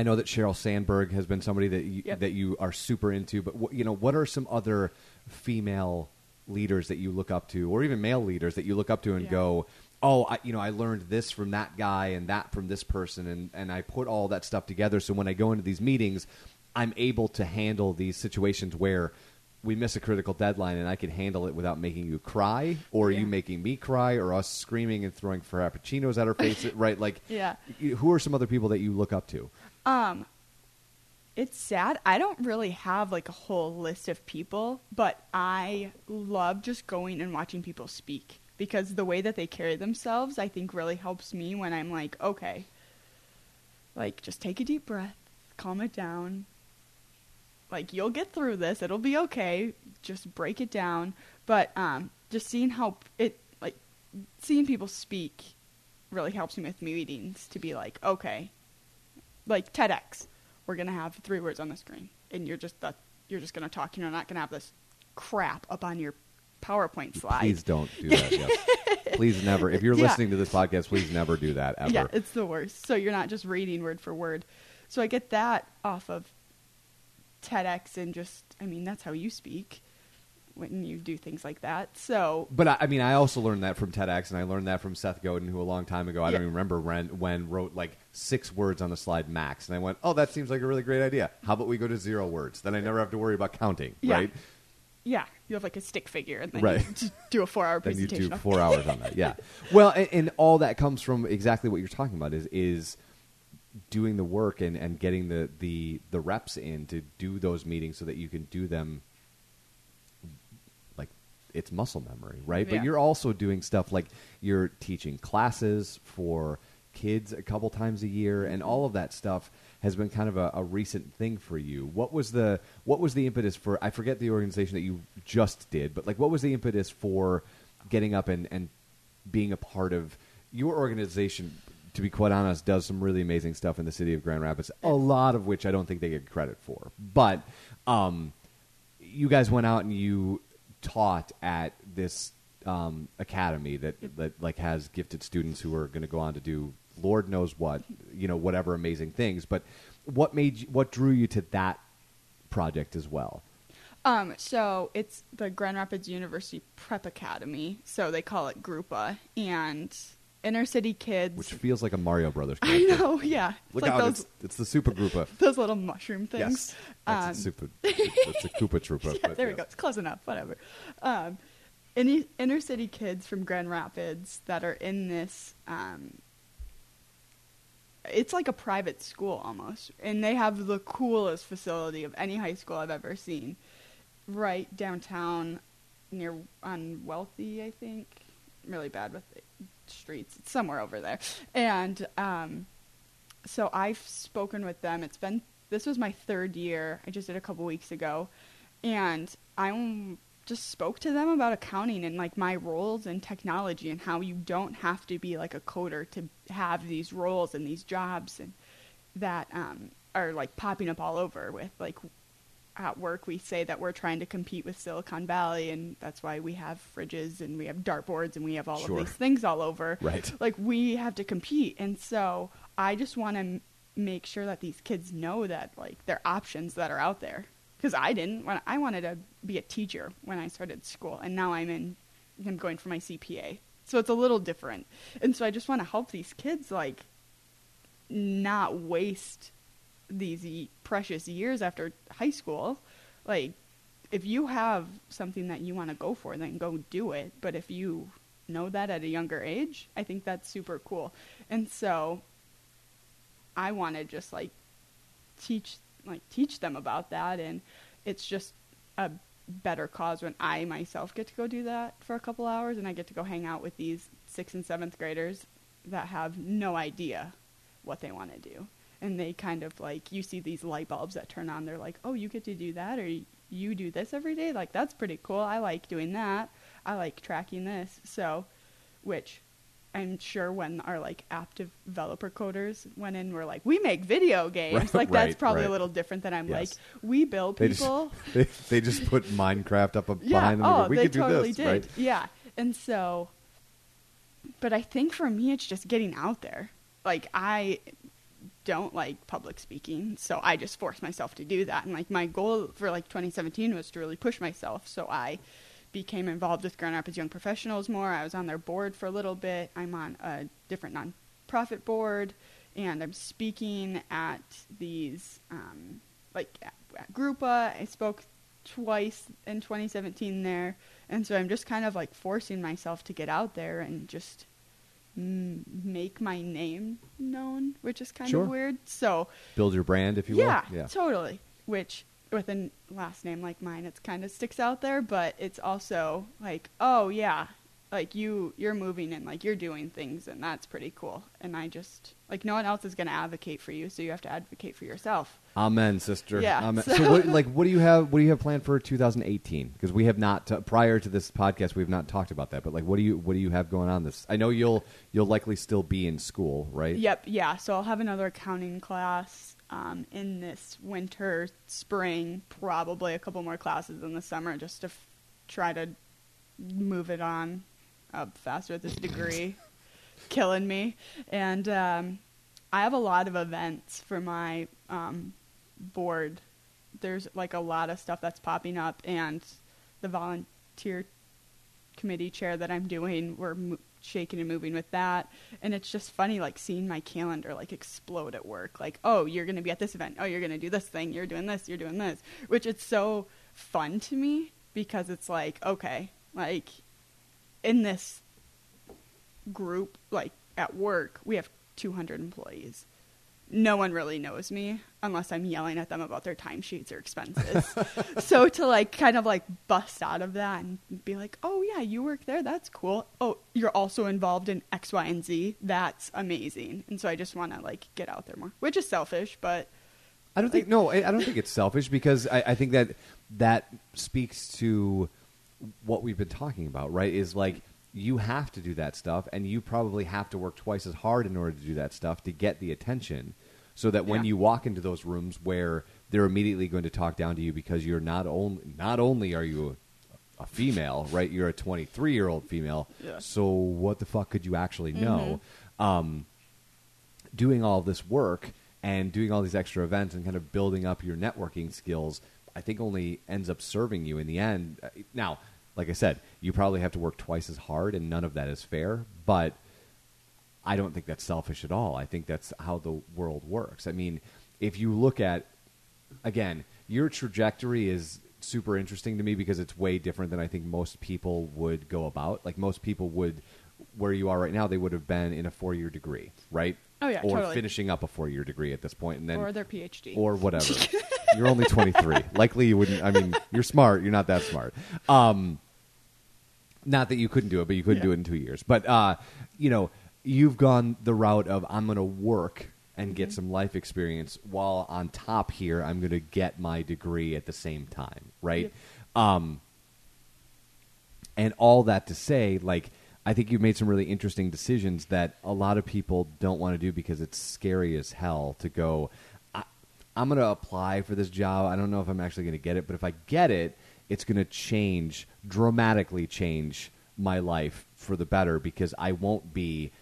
I know that Sheryl Sandberg has been somebody that you, Yep. that you are super into, but what, you know, what are some other female leaders that you look up to, or even male leaders that you look up to and Yeah. go, "Oh, I, you know, I learned this from that guy and that from this person, and and I put all that stuff together. So when I go into these meetings, I'm able to handle these situations where." We miss a critical deadline, and I can handle it without making you cry, or Yeah. you making me cry, or us screaming and throwing frappuccinos at our *laughs* face. right? Like, Yeah. Who are some other people that you look up to? Um, it's sad. I don't really have like a whole list of people, but I love just going and watching people speak because the way that they carry themselves, I think, really helps me when I'm like, okay, like just take a deep breath, calm it down. Like you'll get through this. It'll be okay. Just break it down. But um, just seeing how it like seeing people speak really helps me with meetings to be like, okay, like TEDx. We're gonna have three words on the screen, and you're just the, you're just gonna talk. You're not gonna have this crap up on your PowerPoint slide. Please don't do that. yes. *laughs* Please never. If you're Yeah. listening to this podcast, please never do that ever. Yeah, it's the worst. So you're not just reading word for word. So I get that off of TEDx and just, I mean, that's how you speak when you do things like that. So But I, I mean, I also learned that from TEDx, and I learned that from Seth Godin, who a long time ago, I don't even remember when, when wrote like six words on a slide max, and I went, "Oh, that seems like a really great idea. How about we go to zero words? Then I never have to worry about counting, Yeah. right? yeah, you have like a stick figure and then Right. you do a four hour presentation. *laughs* Then you do four hours on that. Yeah. Well, and, and all that comes from exactly what you're talking about is is doing the work and, and getting the, the the reps in to do those meetings so that you can do them it's muscle memory, right? Yeah. But you're also doing stuff like you're teaching classes for kids a couple times a year and all of that stuff has been kind of a, a recent thing for you. What was the what was the impetus for I forget the organization that you just did, but like what was the impetus for getting up and, and being a part of your organization to be quite honest does some really amazing stuff in the city of Grand Rapids, a lot of which I don't think they get credit for. But um, you guys went out and you taught at this um, academy that that like has gifted students who are going to go on to do Lord knows what, you know, whatever amazing things. But what made you, what drew you to that project as well? Um, so it's the Grand Rapids University Prep Academy. So they call it Grupa, and inner city kids. Which feels like a Mario Brothers. *laughs* I know, yeah. It's Look like out! those It's, it's the Super Groupa. *laughs* those little mushroom things. Yes, that's Um, a super. *laughs* It's a Koopa Troopa. yeah, but there we go. It's close enough. Whatever. Um, any inner city kids from Grand Rapids that are in this. Um, it's like a private school almost, and they have the coolest facility of any high school I've ever seen. Right downtown, near on Wealthy, I think. I'm really bad with streets. It's somewhere over there, and um, so I've spoken with them. It's been this was my third year. I just did a couple weeks ago, and I just spoke to them about accounting and like my roles in technology and how you don't have to be like a coder to have these roles and these jobs and that um, are like popping up all over with like at work we say that we're trying to compete with Silicon Valley and that's why we have fridges and we have dartboards and we have all Sure. of these things all over. Right. Like we have to compete and so I just want to m- make sure that these kids know that like there are options that are out there because I didn't when I wanted to be a teacher when I started school and now I'm in I'm going for my CPA. So it's a little different. And so I just want to help these kids like not waste these precious years after high school. Like, if you have something that you want to go for, then go do it. But if you know that at a younger age, I think that's super cool. And so, I want to just like teach like teach them about that, and it's just a better cause when I myself get to go do that for a couple hours, and I get to go hang out with these sixth and seventh graders that have no idea what they want to do and they kind of like you see these light bulbs that turn on they're like oh you get to do that or you do this every day like that's pretty cool i like doing that i like tracking this so which i'm sure when our like app developer coders went in we're like we make video *laughs* games Right, like that's right, probably right. a little different than i'm Yes. like we build They just, people *laughs* they, they just put Minecraft up yeah behind them. oh go, we they could totally do this, did right? yeah and so but i think for me it's just getting out there like i don't like public speaking so i just force myself to do that. And like my goal for like 2017 was to really push myself so i became involved with grand rapids young professionals more. I was on their board for a little bit. I'm on a different nonprofit board and i'm speaking at these um, like at Grupa. I spoke twice in 2017 there, and so I'm just kind of like forcing myself to get out there and just make my name known, which is kind Sure. of weird. So Build your brand, if you yeah, will. Yeah. totally. Which with a n- last name like mine, it's kind of sticks out there, but it's also like, oh yeah, like you you're moving and like you're doing things and that's pretty cool and i just like no one else is going to advocate for you so you have to advocate for yourself Amen, sister. Yeah, Amen. so- So, what, like, *laughs* what do you have? What do you have planned for 2018? Because we have not t- prior to this podcast, we have not talked about that. But like, what do you what do you have going on? This I know you'll you'll likely still be in school, right? yep yeah so i'll have another accounting class um, in this winter spring probably a couple more classes in the summer just to f- try to move it on up faster with this degree killing me. And um, i have a lot of events for my um, board. There's like a lot of stuff that's popping up and the volunteer committee chair that i'm doing we're mo- shaking and moving with that. And it's just funny like seeing my calendar like explode at work. Like oh you're going to be at this event. Oh you're going to do this thing. You're doing this. You're doing this. Which it's so fun to me because it's like okay like in this group like at work we have 200 employees. No one really knows me unless i'm yelling at them about their timesheets or expenses. *laughs* So to like kind of like bust out of that and be like oh yeah you work there that's cool. Oh you're also involved in x y and z that's amazing. And so i just want to like get out there more which is selfish but I don't think no, I I don't think it's selfish because I, I think that that speaks to what we've been talking about, right? Is like you have to do that stuff, and you probably have to work twice as hard in order to do that stuff to get the attention, so that when Yeah. you walk into those rooms where they're immediately going to talk down to you because you're not only not only are you a, female, right? You're a 23 year old female. Yeah. So what the fuck could you actually know? Um, doing all this work and doing all these extra events and kind of building up your networking skills, I think only ends up serving you in the end. Now, like I said, you probably have to work twice as hard, and none of that is fair. But I don't think that's selfish at all. I think that's how the world works. I mean, if you look at again, your trajectory is super interesting to me because it's way different than I think most people would go about. Like most people would where you are right now, they would have been in a four year degree, right? Oh, yeah, Or totally. finishing up a four year degree at this point and then or their phd or whatever. *laughs* you're only 23. Likely you wouldn't. I mean, you're smart. You're not that smart. Um, not that you couldn't do it, but you couldn't Yeah. do it in two years. But uh, you know, you've gone the route of I'm going to work and get some life experience while on top here I'm going to get my degree at the same time, right? Um, and all that to say, like, I think you've made some really interesting decisions that a lot of people don't want to do because it's scary as hell to go. I'm going to apply for this job. I don't know if I'm actually going to get it, but if I get it, it's going to change dramatically change my life for the better because I won't be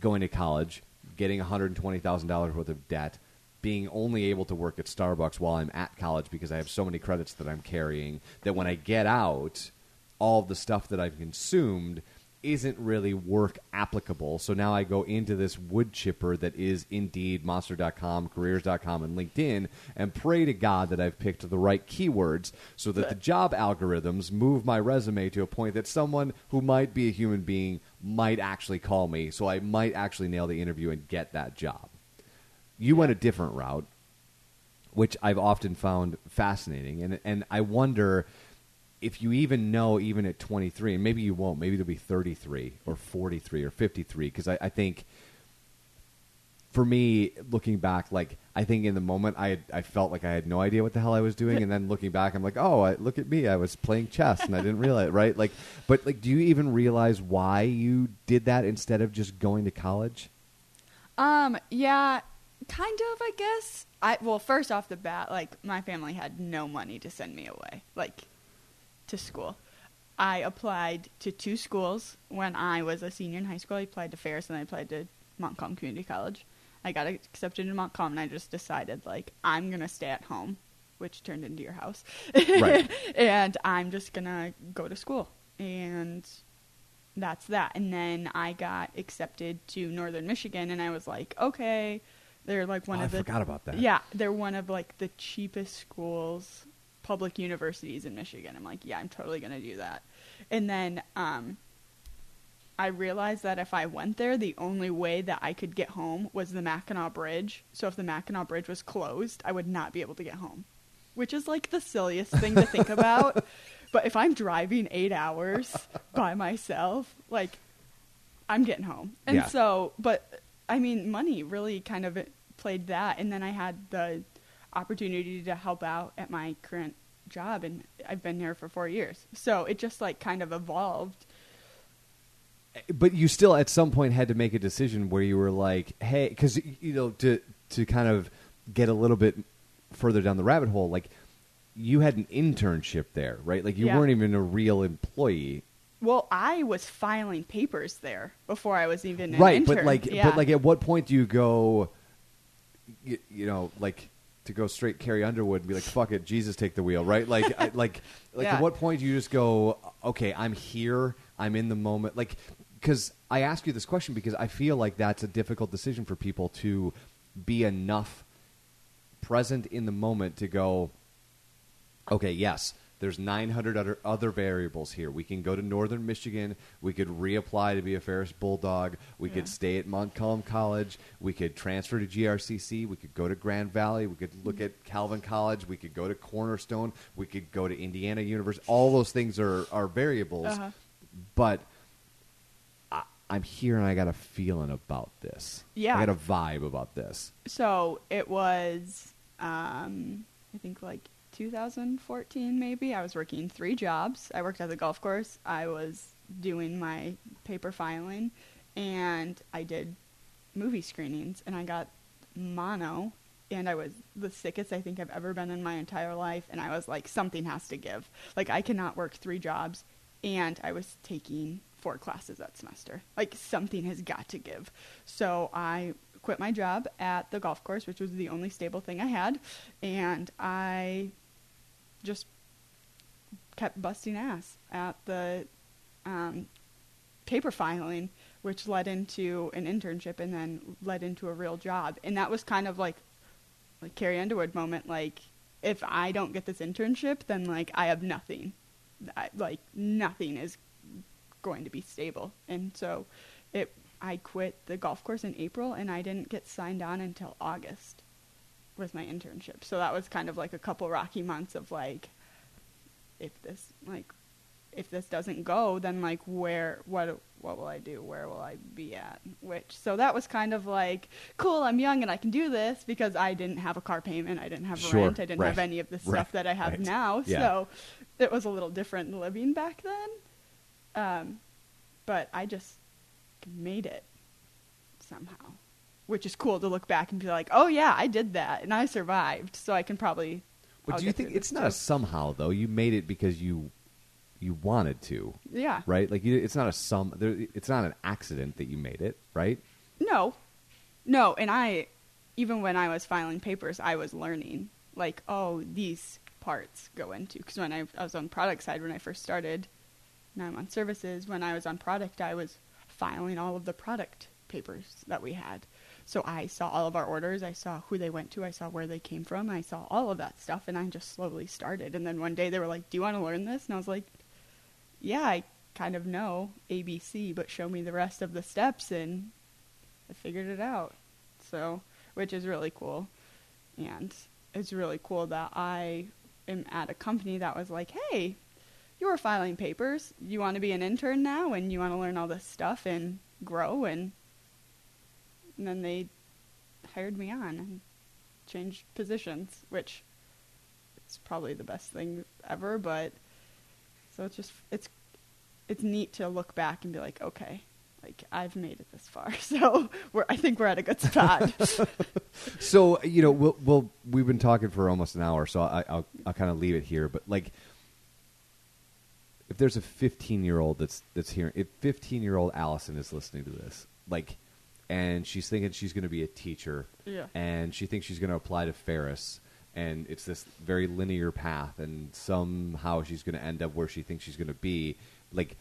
going to college, getting $120,000 worth of debt, being only able to work at Starbucks while I'm at college because I have so many credits that I'm carrying that when I get out, all the stuff that I've consumed isn't really work applicable. So now I go into this wood chipper that is Indeed, Monster.com, Careers.com, and LinkedIn and pray to God that I've picked the right keywords so that the job algorithms move my resume to a point that someone who might be a human being might actually call me. So I might actually nail the interview and get that job. You went a different route which I've often found fascinating. And and I wonder if you even know, even at 23, and maybe you won't, maybe it'll be 33 or 43 or 53, because I, I think for me, looking back, like I think in the moment I had, I felt like I had no idea what the hell I was doing, and then looking back, I'm like, oh, I, look at me, I was playing chess and I didn't realize, *laughs* right? Like, but like, do you even realize why you did that instead of just going to college? Um, yeah, kind of, I guess. I well, first off the bat, like my family had no money to send me away, like to school. I applied to two schools when I was a senior in high school. I applied to Ferris and I applied to Montcalm Community College. I got accepted in Montcalm and I just decided like I'm gonna stay at home, which turned into your house. Right. *laughs* and I'm just gonna go to school. And that's that. And then I got accepted to Northern Michigan, and I was like, okay, they're like one Oh, of I the forgot about that. Yeah, they're one of like the cheapest schools, public universities in Michigan. I'm like, yeah, I'm totally gonna do that. And then um, I realized that if I went there, the only way that I could get home was the Mackinac Bridge. So if the Mackinac Bridge was closed, I would not be able to get home, which is like the silliest thing to think about. *laughs* But if I'm driving eight hours by myself, like I'm getting home. And Yeah. so, but I mean, money really kind of played that. And then I had the opportunity to help out at my current job, and I've been here for four years. So it just like kind of evolved. but you still at some point had to make a decision where you were like, hey, because you know to to kind of get a little bit further down the rabbit hole, like you had an internship there, right? Like you Yeah. weren't even a real employee, Well, I was filing papers there before I was even an right? intern. But like, yeah. but like, at what point do you go, you, you know, like to go straight Carrie Underwood and be like, fuck it, Jesus take the wheel, right? Like, I, like, *laughs* like Yeah. at what point do you just go, okay, I'm here, I'm in the moment, like, because I ask you this question because I feel like that's a difficult decision for people to be enough present in the moment to go, okay, yes, there's 900 other, other variables here. We can go to Northern Michigan. We could reapply to be a Ferris Bulldog. We Yeah. could stay at Montcalm College. We could transfer to GRCC. We could go to Grand Valley. We could look at Calvin College. We could go to Cornerstone. We could go to Indiana University. All those things are, are variables. Uh-huh. But I, I'm here and I got a feeling about this. Yeah. I got a vibe about this. so it was um i think like 2014 maybe i was working three jobs. I worked at the golf course. I was doing my paper filing and i did movie screenings and i got mono and i was the sickest i think i've ever been in my entire life and i was like something has to give. Like i cannot work three jobs and i was taking four classes that semester. Like something has got to give. So i quit my job at the golf course which was the only stable thing i had and i just kept busting ass at the um, paper filing, which led into an internship and then led into a real job. And that was kind of like like Carrie Underwood moment. Like, if I don't get this internship, then like I have nothing. I, like nothing is going to be stable. And so, it I quit the golf course in April, and I didn't get signed on until August with my internship. So that was kind of like a couple rocky months of like, if this like, if this doesn't go, then like where what what will I do? Where will I be at? Which so that was kind of like cool. I'm young and I can do this because I didn't have a car payment. I didn't have Sure, rent. I didn't have any of the stuff right, that I have right. now. Yeah. So it was a little different living back then. Um, but I just made it somehow, which is cool to look back and be like, oh yeah, I did that and I survived. So I can probably. But I'll do you think it's not a somehow though? You made it because you you wanted to, Yeah. right? Like you, it's not a some. There, it's not an accident that you made it, right? No, no, and I, even when I was filing papers, I was learning like, oh, these parts go into because when I, I was on product side when I first started, now I'm on services. When I was on product, I was filing all of the product papers that we had. So I saw all of our orders. I saw who they went to. I saw where they came from. I saw all of that stuff, and I just slowly started. And then one day they were like, "Do you want to learn this?" And I was like, "Yeah, I kind of know ABC, but show me the rest of the steps." And I figured it out. So, which is really cool. And it's really cool that I am at a company that was like, hey, you were filing papers. You want to be an intern now and you want to learn all this stuff and grow. And, and then they hired me on and changed positions, which is probably the best thing ever. But so it's just, it's, it's neat to look back and be like, okay, like I've made it this far, *laughs* so we're I think we're at a good spot. *laughs* So you know, we'll, we'll we've been talking for almost an hour, so I, I'll I'll kind of leave it here. But like, if there's a 15 year old that's that's hearing, if 15 year old Alison is listening to this, like, and she's thinking she's going to be a teacher, Yeah. and she thinks she's going to apply to Ferris, and it's this very linear path, and somehow she's going to end up where she thinks she's going to be. Like,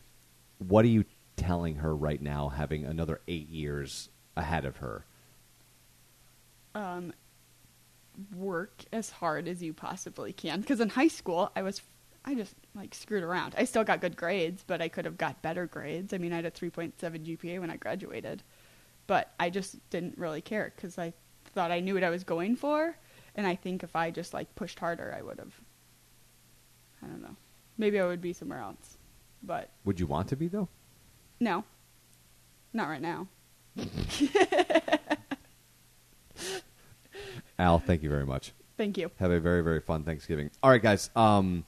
what are you telling her right now, having another eight years ahead of her? um, work as hard as you possibly can. Because in high school, I was, I just like screwed around. I still got good grades, but I could have got better grades. I mean, I had a 3.7 GPA when I graduated, but I just didn't really care because I thought I knew what I was going for. And I think if I just like pushed harder, I would have, I don't know, maybe I would be somewhere else. But Would you want to be though? no, not right now. *laughs* Al, thank you very much. Thank you. Have a very very fun Thanksgiving. All right, guys. Um,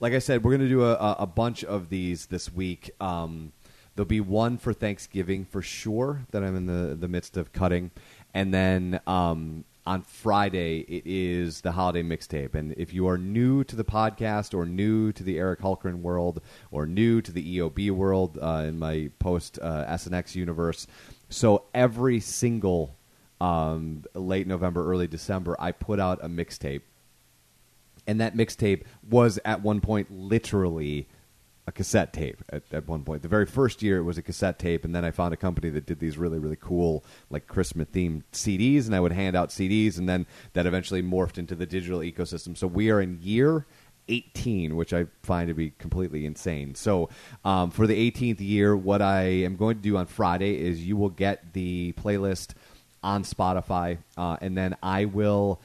like I said, we're going to do a, a, a bunch of these this week. Um, there'll be one for Thanksgiving for sure that I'm in the the midst of cutting, and then um, on Friday it is the holiday mixtape. And if you are new to the podcast or new to the Eric Hultgren world or new to the EOB world uh, in my post uh, SNX universe, so every single um, late November, early December, I put out a mixtape and that mixtape was at one point literally a cassette tape at, at one point. The very first year it was a cassette tape and then i found a company that did these really really cool like christmas themed cds and i would hand out cds and then that eventually morphed into the digital ecosystem. So we are in year 18 which i find to be completely insane. So um, for the 18th year what i am going to do on friday is you will get the playlist on spotify uh, and then i will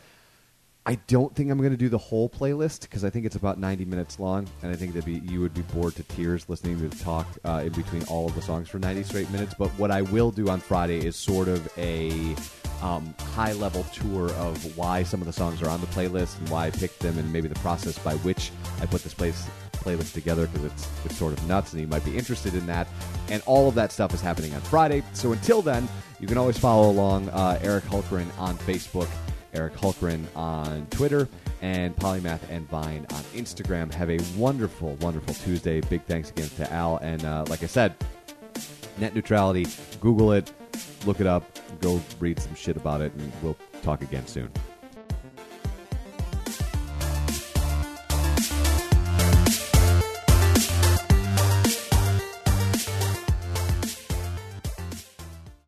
I don't think I'm going to do the whole playlist because I think it's about 90 minutes long, and I think that you would be bored to tears listening to the talk uh, in between all of the songs for 90 straight minutes. But what I will do on Friday is sort of a um, high level tour of why some of the songs are on the playlist and why I picked them, and maybe the process by which I put this place playlist together because it's it's sort of nuts, and you might be interested in that. And all of that stuff is happening on Friday. So until then, you can always follow along uh, Eric Hultgren on Facebook. Eric Hultgren on Twitter, and Polymath and Vine on Instagram. Have a wonderful, wonderful Tuesday. Big thanks again to Al. And uh, like I said, net neutrality, Google it, look it up, go read some shit about it, and we'll talk again soon.